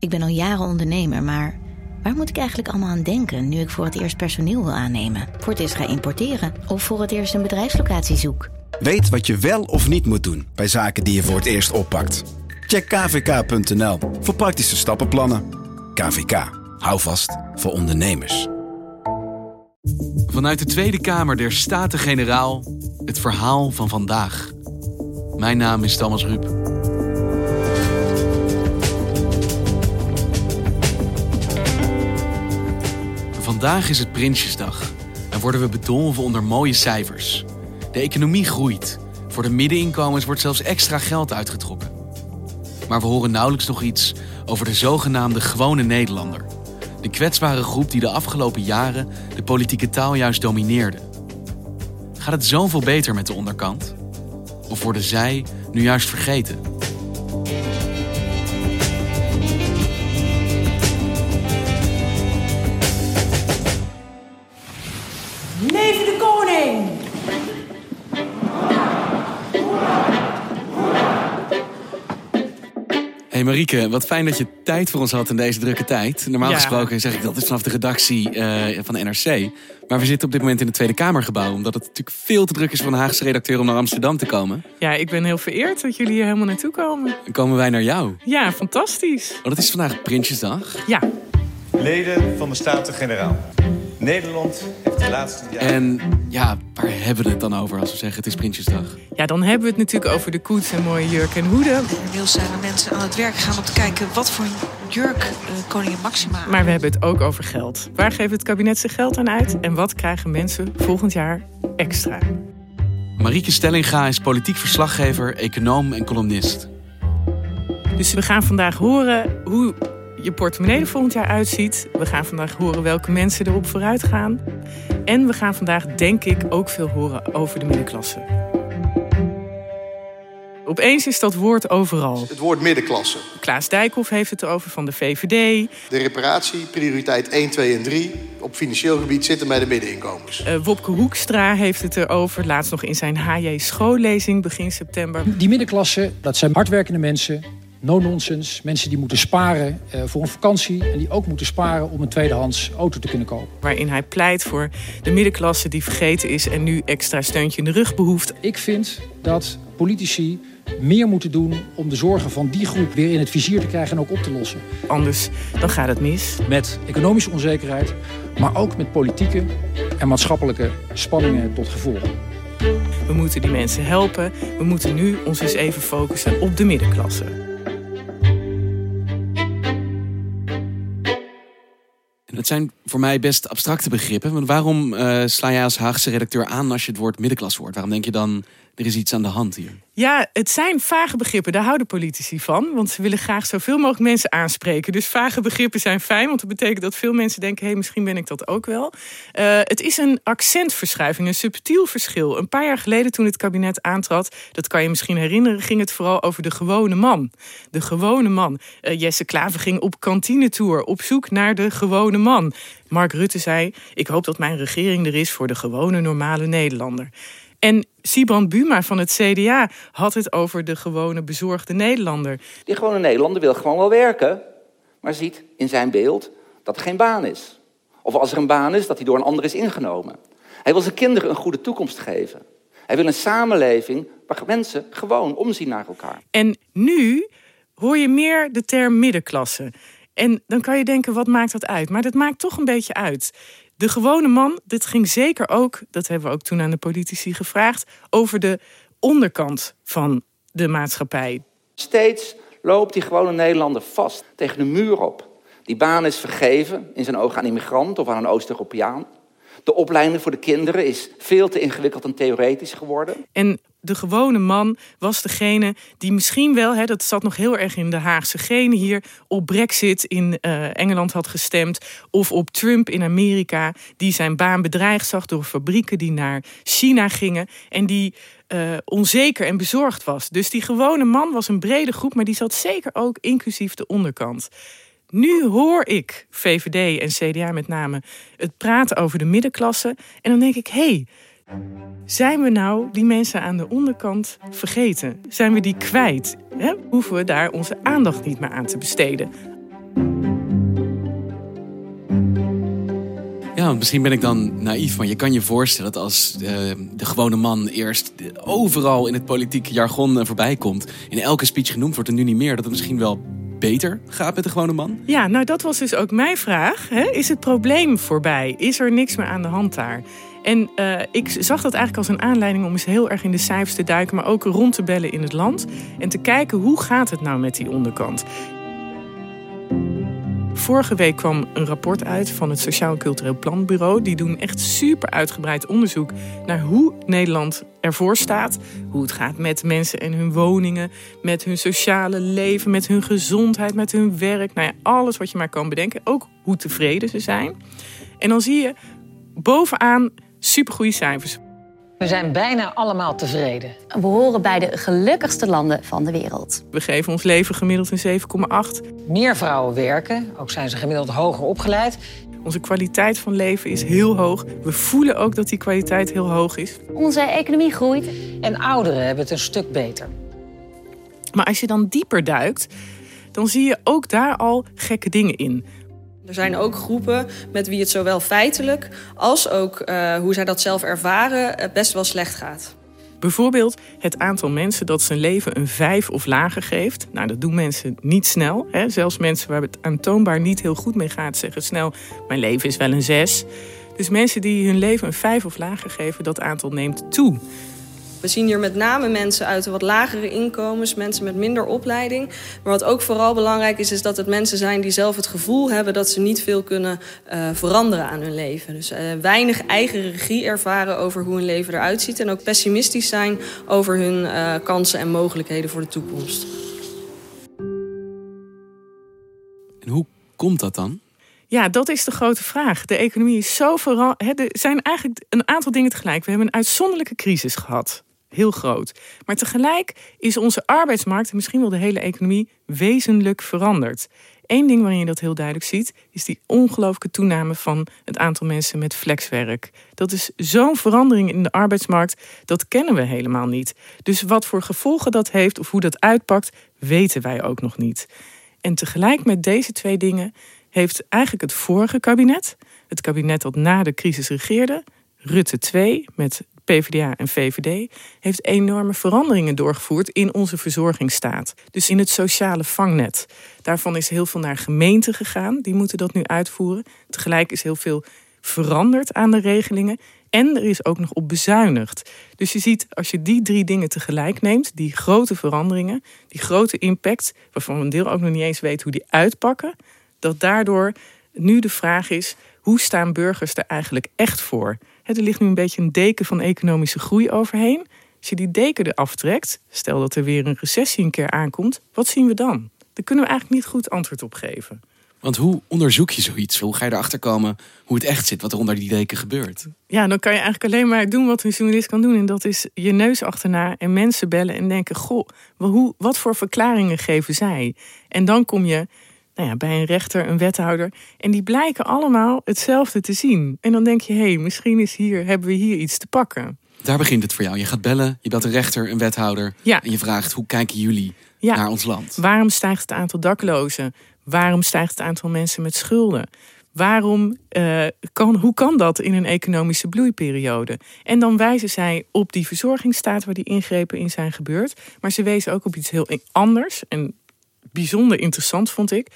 Ik ben al jaren ondernemer, maar waar moet ik eigenlijk allemaal aan denken nu ik voor het eerst personeel wil aannemen, voor het eerst ga importeren of voor het eerst een bedrijfslocatie zoek? Weet wat je wel of niet moet doen bij zaken die je voor het eerst oppakt. Check kvk.nl voor praktische stappenplannen. KVK, hou vast voor ondernemers. Vanuit de Tweede Kamer der Staten-Generaal het verhaal van vandaag. Mijn naam is Thomas Ruip. Vandaag is het Prinsjesdag en worden we bedolven onder mooie cijfers. De economie groeit. Voor de middeninkomens wordt zelfs extra geld uitgetrokken. Maar we horen nauwelijks nog iets over de zogenaamde gewone Nederlander. De kwetsbare groep die de afgelopen jaren de politieke taal juist domineerde. Gaat het zoveel beter met de onderkant? Of worden zij nu juist vergeten? Marieke, wat fijn dat je tijd voor ons had in deze drukke tijd. Normaal Ja. gesproken zeg ik dat is vanaf de redactie eh, van de NRC. Maar we zitten op dit moment in het Tweede Kamergebouw. Omdat het natuurlijk veel te druk is voor een Haagse redacteur om naar Amsterdam te komen. Ja, ik ben heel vereerd dat jullie hier helemaal naartoe komen. Dan komen wij naar jou. Ja, fantastisch. Want het is vandaag Prinsjesdag. Ja, Leden van de Staten-Generaal. Nederland heeft de laatste jaren... En ja, waar hebben we het dan over als we zeggen het is Prinsjesdag? ja, dan hebben we het natuurlijk over de koets en mooie jurk en hoeden. Inmiddels zijn er mensen aan het werk gegaan om te kijken wat voor jurk eh, koningin Maxima. Maar we hebben het ook over geld. Waar geeft het kabinet zijn geld aan uit? En wat krijgen mensen volgend jaar extra? Marieke Stellinga is politiek verslaggever, econoom en columnist. Dus we gaan vandaag horen hoe je portemonnee er volgend jaar uitziet. We gaan vandaag horen welke mensen erop vooruit gaan. En we gaan vandaag, denk ik, ook veel horen over de middenklasse. Opeens is dat woord overal. Het woord middenklasse. Klaas Dijkhoff heeft het erover van de VVD. De reparatie, prioriteit 1, 2 en 3 op financieel gebied zitten bij de middeninkomens. Eh, Wopke Hoekstra heeft het erover. Laatst nog in zijn HJ schoollezing begin september. Die middenklasse, dat zijn hardwerkende mensen, no-nonsense. Mensen die moeten sparen eh, voor een vakantie en die ook moeten sparen om een tweedehands auto te kunnen kopen. Waarin hij pleit voor de middenklasse die vergeten is en nu extra steuntje in de rug behoeft. Ik vind dat politici meer moeten doen om de zorgen van die groep weer in het vizier te krijgen en ook op te lossen. Anders dan gaat het mis. Met economische onzekerheid, maar ook met politieke en maatschappelijke spanningen tot gevolg. We moeten die mensen helpen. We moeten nu ons eens even focussen op de middenklasse. Zijn voor mij best abstracte begrippen. Want waarom eh, sla jij als Haagse redacteur aan als je het woord middenklasse hoort? Waarom denk je dan, er is iets aan de hand hier? Ja, het zijn vage begrippen. Daar houden politici van. Want ze willen graag zoveel mogelijk mensen aanspreken. Dus vage begrippen zijn fijn. Want dat betekent dat veel mensen denken... hé, hey, misschien ben ik dat ook wel. Eh, het is een accentverschuiving, een subtiel verschil. Een paar jaar geleden toen het kabinet aantrad... dat kan je misschien herinneren... ging het vooral over de gewone man. De gewone man. Eh, Jesse Klaver ging op kantinetour... op zoek naar de gewone man. Mark Rutte zei... ik hoop dat mijn regering er is voor de gewone normale Nederlander. En Sibrand Buma van het CDA had het over de gewone bezorgde Nederlander. Die gewone Nederlander wil gewoon wel werken, maar ziet in zijn beeld dat er geen baan is. Of als er een baan is, dat die door een ander is ingenomen. Hij wil zijn kinderen een goede toekomst geven. Hij wil een samenleving waar mensen gewoon omzien naar elkaar. En nu hoor je meer de term middenklasse. En dan kan je denken, wat maakt dat uit? Maar dat maakt toch een beetje uit. De gewone man, dit ging zeker ook, dat hebben we ook toen aan de politici gevraagd, over de onderkant van de maatschappij. Steeds loopt die gewone Nederlander vast tegen de muur op. Die baan is vergeven, in zijn ogen aan immigrant of aan een Oost-Europeaan. De opleiding voor de kinderen is veel te ingewikkeld en theoretisch geworden. En de gewone man was degene die misschien wel, hè, dat zat nog heel erg in de Haagse genen hier, op Brexit in eh, Engeland had gestemd. Of op Trump in Amerika, die zijn baan bedreigd zag door fabrieken die naar China gingen. En die eh, onzeker en bezorgd was. Dus die gewone man was een brede groep, maar die zat zeker ook inclusief de onderkant. Nu hoor ik VVD en CDA met name het praten over de middenklasse. En dan denk ik, hé, hey, zijn we nou die mensen aan de onderkant vergeten? Zijn we die kwijt? He? Hoeven we daar onze aandacht niet meer aan te besteden? Ja, misschien ben ik dan naïef, want je kan je voorstellen dat als eh, de gewone man eerst overal in het politieke jargon eh, voorbij komt, in elke speech genoemd wordt en nu niet meer, dat het misschien wel beter gaat met de gewone man? Ja, nou dat was dus ook mijn vraag. Hè? Is het probleem voorbij? Is er niks meer aan de hand daar? En uh, ik zag dat eigenlijk als een aanleiding om eens heel erg in de cijfers te duiken, maar ook rond te bellen in het land en te kijken hoe gaat het nou met die onderkant. Vorige week kwam een rapport uit van het Sociaal Cultureel Planbureau. Die doen echt super uitgebreid onderzoek naar hoe Nederland ervoor staat. Hoe het gaat met mensen en hun woningen, met hun sociale leven, met hun gezondheid, met hun werk. Nou ja, alles wat je maar kan bedenken. Ook hoe tevreden ze zijn. En dan zie je bovenaan supergoeie cijfers. We zijn bijna allemaal tevreden. We horen bij de gelukkigste landen van de wereld. We geven ons leven gemiddeld een 7,8. Meer vrouwen werken, ook zijn ze gemiddeld hoger opgeleid. Onze kwaliteit van leven is heel hoog. We voelen ook dat die kwaliteit heel hoog is. Onze economie groeit. En ouderen hebben het een stuk beter. Maar als je dan dieper duikt, dan zie je ook daar al gekke dingen in. Er zijn ook groepen met wie het zowel feitelijk als ook uh, hoe zij dat zelf ervaren best wel slecht gaat. Bijvoorbeeld het aantal mensen dat zijn leven een 5 of lager geeft. Nou, dat doen mensen niet snel. Hè? Zelfs mensen waar het aantoonbaar niet heel goed mee gaat, zeggen snel: Mijn leven is wel een 6. Dus mensen die hun leven een 5 of lager geven, dat aantal neemt toe. We zien hier met name mensen uit de wat lagere inkomens, mensen met minder opleiding. Maar wat ook vooral belangrijk is, is dat het mensen zijn die zelf het gevoel hebben dat ze niet veel kunnen uh, veranderen aan hun leven. Dus uh, weinig eigen regie ervaren over hoe hun leven eruit ziet. En ook pessimistisch zijn over hun uh, kansen en mogelijkheden voor de toekomst. En hoe komt dat dan? Ja, dat is de grote vraag. De economie is zo veranderd. Er zijn eigenlijk een aantal dingen tegelijk. We hebben een uitzonderlijke crisis gehad heel groot. Maar tegelijk is onze arbeidsmarkt, en misschien wel de hele economie, wezenlijk veranderd. Eén ding waarin je dat heel duidelijk ziet, is die ongelooflijke toename van het aantal mensen met flexwerk. Dat is zo'n verandering in de arbeidsmarkt, dat kennen we helemaal niet. Dus wat voor gevolgen dat heeft of hoe dat uitpakt, weten wij ook nog niet. En tegelijk met deze twee dingen heeft eigenlijk het vorige kabinet, het kabinet dat na de crisis regeerde, Rutte 2 met PvdA en VVD, heeft enorme veranderingen doorgevoerd in onze verzorgingsstaat. Dus in het sociale vangnet. Daarvan is heel veel naar gemeenten gegaan, die moeten dat nu uitvoeren. Tegelijk is heel veel veranderd aan de regelingen. En er is ook nog op bezuinigd. Dus je ziet, als je die drie dingen tegelijk neemt, die grote veranderingen, die grote impact, waarvan we een deel ook nog niet eens weten hoe die uitpakken, dat daardoor nu de vraag is: hoe staan burgers er eigenlijk echt voor? Er ligt nu een beetje een deken van economische groei overheen. Als je die deken eraf trekt, stel dat er weer een recessie een keer aankomt, wat zien we dan? Daar kunnen we eigenlijk niet goed antwoord op geven. Want hoe onderzoek je zoiets? Hoe ga je erachter komen hoe het echt zit, wat er onder die deken gebeurt? Ja, dan kan je eigenlijk alleen maar doen wat een journalist kan doen. En dat is je neus achterna en mensen bellen en denken: Goh, hoe, wat voor verklaringen geven zij? En dan kom je nou ja, bij een rechter, een wethouder. En die blijken allemaal hetzelfde te zien. En dan denk je, hé, hey, misschien is hier, hebben we hier iets te pakken. Daar begint het voor jou. Je gaat bellen, je belt een rechter, een wethouder. Ja. En je vraagt, hoe kijken jullie naar ons land? Waarom stijgt het aantal daklozen? Waarom stijgt het aantal mensen met schulden? Waarom, uh, kan, hoe kan dat in een economische bloeiperiode? En dan wijzen zij op die verzorgingsstaat waar die ingrepen in zijn gebeurd. Maar ze wezen ook op iets heel anders. En bijzonder interessant, vond ik.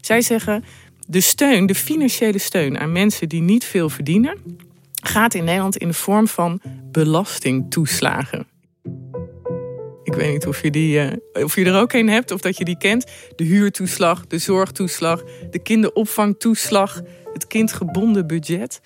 Zij zeggen, de steun, de financiële steun aan mensen die niet veel verdienen, gaat in Nederland in de vorm van belastingtoeslagen. Ik weet niet of je, die, uh, of je er ook een hebt of dat je die kent. De huurtoeslag, de zorgtoeslag, de kinderopvangtoeslag, het kindgebonden budget.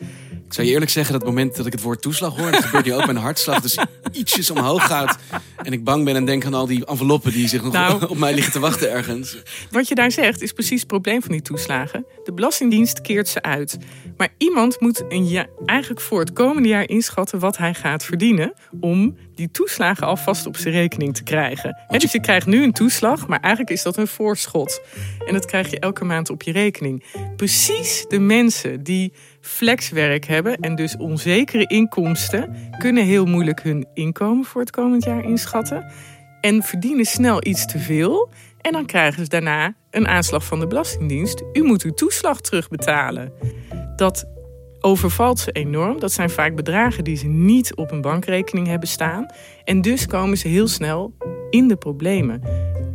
Ik zou je eerlijk zeggen dat het moment dat ik het woord toeslag hoor, dat gebeurt nu ook mijn hartslag dus ietsjes omhoog gaat. En ik bang ben en denk aan al die enveloppen die zich nog nou, op mij liggen te wachten ergens. Wat je daar zegt is precies het probleem van die toeslagen. De Belastingdienst keert ze uit. Maar iemand moet een eigenlijk voor het komende jaar inschatten wat hij gaat verdienen. Om die toeslagen alvast op zijn rekening te krijgen. dus je krijgt nu een toeslag, maar eigenlijk is dat een voorschot. En dat krijg je elke maand op je rekening. Precies de mensen die flexwerk hebben en dus onzekere inkomsten, kunnen heel moeilijk hun inkomen voor het komend jaar inschatten. En verdienen snel iets te veel. En dan krijgen ze daarna een aanslag van de Belastingdienst. U moet uw toeslag terugbetalen. Dat overvalt ze enorm. Dat zijn vaak bedragen die ze niet op een bankrekening hebben staan. En dus komen ze heel snel in de problemen.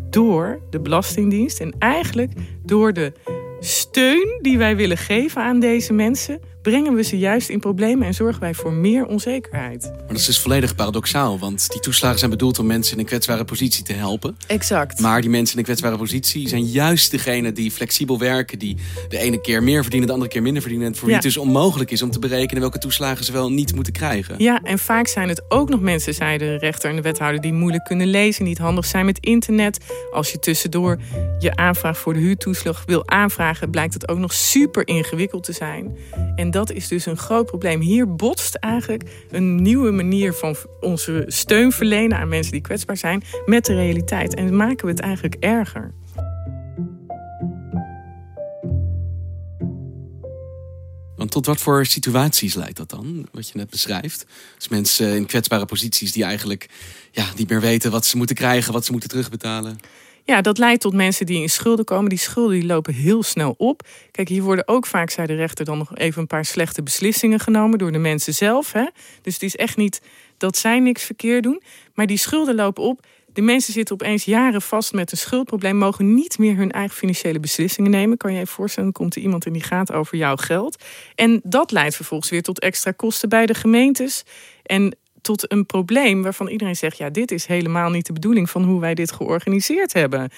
Door de Belastingdienst en eigenlijk door de steun die wij willen geven aan deze mensen, brengen we ze juist in problemen en zorgen wij voor meer onzekerheid. Maar dat is dus volledig paradoxaal, want die toeslagen zijn bedoeld om mensen in een kwetsbare positie te helpen. Exact. Maar die mensen in een kwetsbare positie zijn juist degene die flexibel werken, die de ene keer meer verdienen, de andere keer minder verdienen. En voor wie Ja. het dus onmogelijk is om te berekenen welke toeslagen ze wel niet moeten krijgen. Ja, en vaak zijn het ook nog mensen, zei de rechter en de wethouder, die moeilijk kunnen lezen, niet handig zijn met internet. Als je tussendoor je aanvraag voor de huurtoeslag wil aanvragen, blijkt het ook nog super ingewikkeld te zijn. En dat is dus een groot probleem. Hier botst eigenlijk een nieuwe manier van onze steun verlenen aan mensen die kwetsbaar zijn met de realiteit. En maken we het eigenlijk erger. Want tot wat voor situaties leidt dat dan, wat je net beschrijft? Dus mensen in kwetsbare posities die eigenlijk ja, niet meer weten wat ze moeten krijgen, wat ze moeten terugbetalen. Ja, dat leidt tot mensen die in schulden komen. Die schulden die lopen heel snel op. Kijk, hier worden ook vaak, zei de rechter, dan nog even een paar slechte beslissingen genomen door de mensen zelf. Hè? Dus het is echt niet dat zij niks verkeerd doen. Maar die schulden lopen op. De mensen zitten opeens jaren vast met een schuldprobleem, mogen niet meer hun eigen financiële beslissingen nemen. Kan je je voorstellen, komt er iemand en die gaat over jouw geld. En dat leidt vervolgens weer tot extra kosten bij de gemeentes. En tot een probleem waarvan iedereen zegt: ja, dit is helemaal niet de bedoeling van hoe wij dit georganiseerd hebben.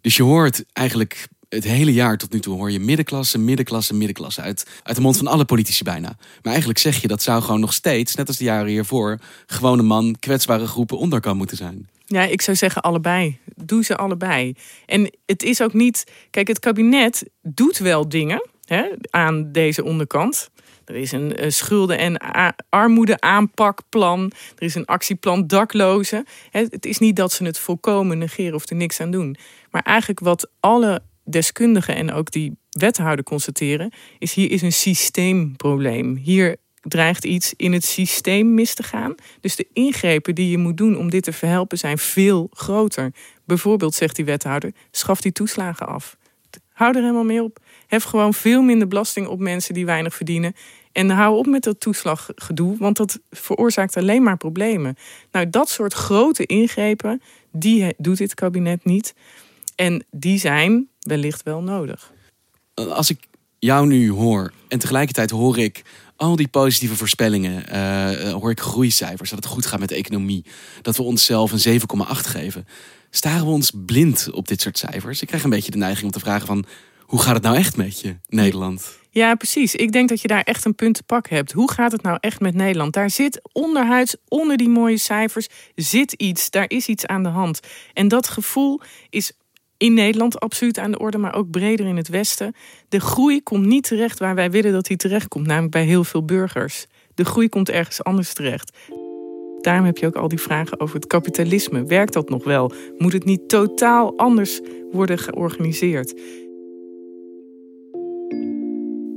Dus je hoort eigenlijk het hele jaar tot nu toe hoor je middenklasse, middenklasse, middenklasse uit, uit de mond van alle politici bijna. Maar eigenlijk zeg je dat zou gewoon nog steeds, net als de jaren hiervoor, gewone man, kwetsbare groepen onderkant moeten zijn. Ja, ik zou zeggen allebei. Doe ze allebei. En het is ook niet. Kijk, het kabinet doet wel dingen hè, aan deze onderkant. Er is een eh, schulden- en armoedeaanpakplan. Er is een actieplan daklozen. Het is niet dat ze het volkomen negeren of er niks aan doen. Maar eigenlijk wat alle deskundigen en ook die wethouder constateren, is hier is een systeemprobleem. Hier dreigt iets in het systeem mis te gaan. Dus de ingrepen die je moet doen om dit te verhelpen zijn veel groter. Bijvoorbeeld, zegt die wethouder, schaf die toeslagen af. Hou er helemaal mee op. Hef gewoon veel minder belasting op mensen die weinig verdienen. En hou op met dat toeslaggedoe, want dat veroorzaakt alleen maar problemen. Nou, dat soort grote ingrepen, die doet dit kabinet niet. En die zijn wellicht wel nodig. Als ik jou nu hoor en tegelijkertijd hoor ik al die positieve voorspellingen, eh, hoor ik groeicijfers, dat het goed gaat met de economie, dat we onszelf een 7,8 geven. Staren we ons blind op dit soort cijfers? Ik krijg een beetje de neiging om te vragen van, hoe gaat het nou echt met je, Nederland? Ja, precies. Ik denk dat je daar echt een punt te pak hebt. Hoe gaat het nou echt met Nederland? Daar zit onderhuids, onder die mooie cijfers, zit iets. Daar is iets aan de hand. En dat gevoel is in Nederland absoluut aan de orde, maar ook breder in het Westen. De groei komt niet terecht waar wij willen dat die terecht komt, namelijk bij heel veel burgers. De groei komt ergens anders terecht. Daarom heb je ook al die vragen over het kapitalisme. Werkt dat nog wel? Moet het niet totaal anders worden georganiseerd?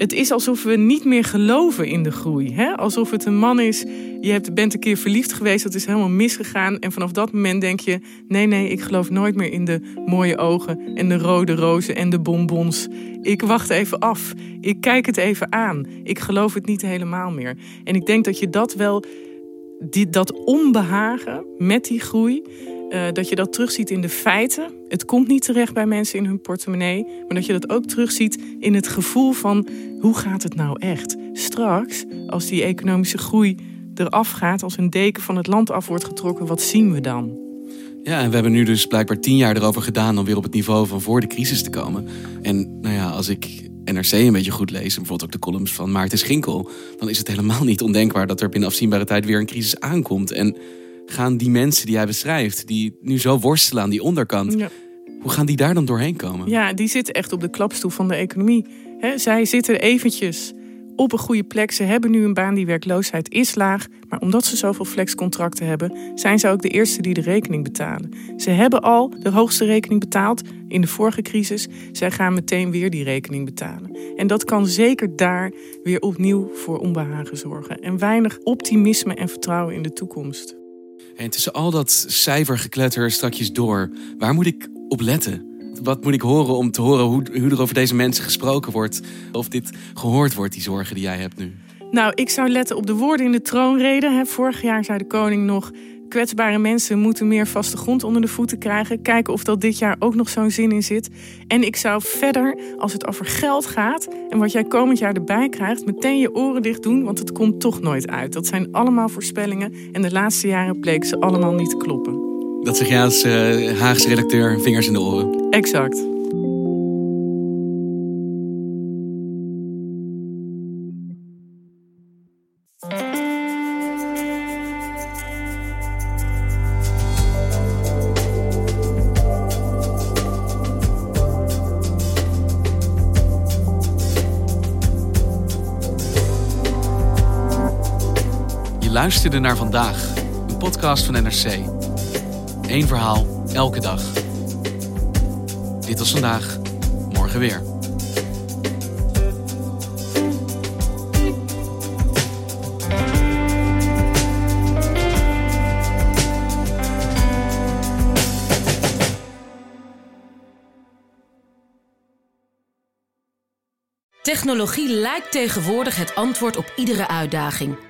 Het is alsof we niet meer geloven in de groei. Hè? Alsof het een man is, je bent een keer verliefd geweest, dat is helemaal misgegaan. En vanaf dat moment denk je, nee, nee, ik geloof nooit meer in de mooie ogen en de rode rozen en de bonbons. Ik wacht even af. Ik kijk het even aan. Ik geloof het niet helemaal meer. En ik denk dat je dat wel, dat onbehagen met die groei, eh, dat je dat terugziet in de feiten. Het komt niet terecht bij mensen in hun portemonnee. Maar dat je dat ook terugziet in het gevoel van hoe gaat het nou echt? Straks, als die economische groei eraf gaat, als een deken van het land af wordt getrokken, wat zien we dan? Ja, en we hebben nu dus blijkbaar tien jaar erover gedaan om weer op het niveau van voor de crisis te komen. En nou ja, als ik NRC een beetje goed lees, en bijvoorbeeld ook de columns van Maarten Schinkel, dan is het helemaal niet ondenkbaar dat er binnen afzienbare tijd weer een crisis aankomt. En gaan die mensen die jij beschrijft, die nu zo worstelen aan die onderkant, Ja. hoe gaan die daar dan doorheen komen? Ja, die zitten echt op de klapstoel van de economie. Zij zitten eventjes op een goede plek. Ze hebben nu een baan, die werkloosheid is laag. Maar omdat ze zoveel flexcontracten hebben, zijn ze ook de eerste die de rekening betalen. Ze hebben al de hoogste rekening betaald in de vorige crisis. Zij gaan meteen weer die rekening betalen. En dat kan zeker daar weer opnieuw voor onbehagen zorgen. En weinig optimisme en vertrouwen in de toekomst. En tussen al dat cijfergekletter strakjes door, waar moet ik op letten? Wat moet ik horen om te horen hoe, hoe er over deze mensen gesproken wordt? Of dit gehoord wordt, die zorgen die jij hebt nu? Nou, ik zou letten op de woorden in de troonrede. Vorig jaar zei de koning nog... kwetsbare mensen moeten meer vaste grond onder de voeten krijgen. Kijken of dat dit jaar ook nog zo'n zin in zit. En ik zou verder, als het over geld gaat... en wat jij komend jaar erbij krijgt... meteen je oren dicht doen, want het komt toch nooit uit. Dat zijn allemaal voorspellingen. En de laatste jaren bleken ze allemaal niet te kloppen. Dat zeg jij als uh, Haagse redacteur, vingers in de oren. Exact. Luisterde naar vandaag, een podcast van NRC. Eén verhaal, elke dag. Dit was vandaag, morgen weer. Technologie lijkt tegenwoordig het antwoord op iedere uitdaging.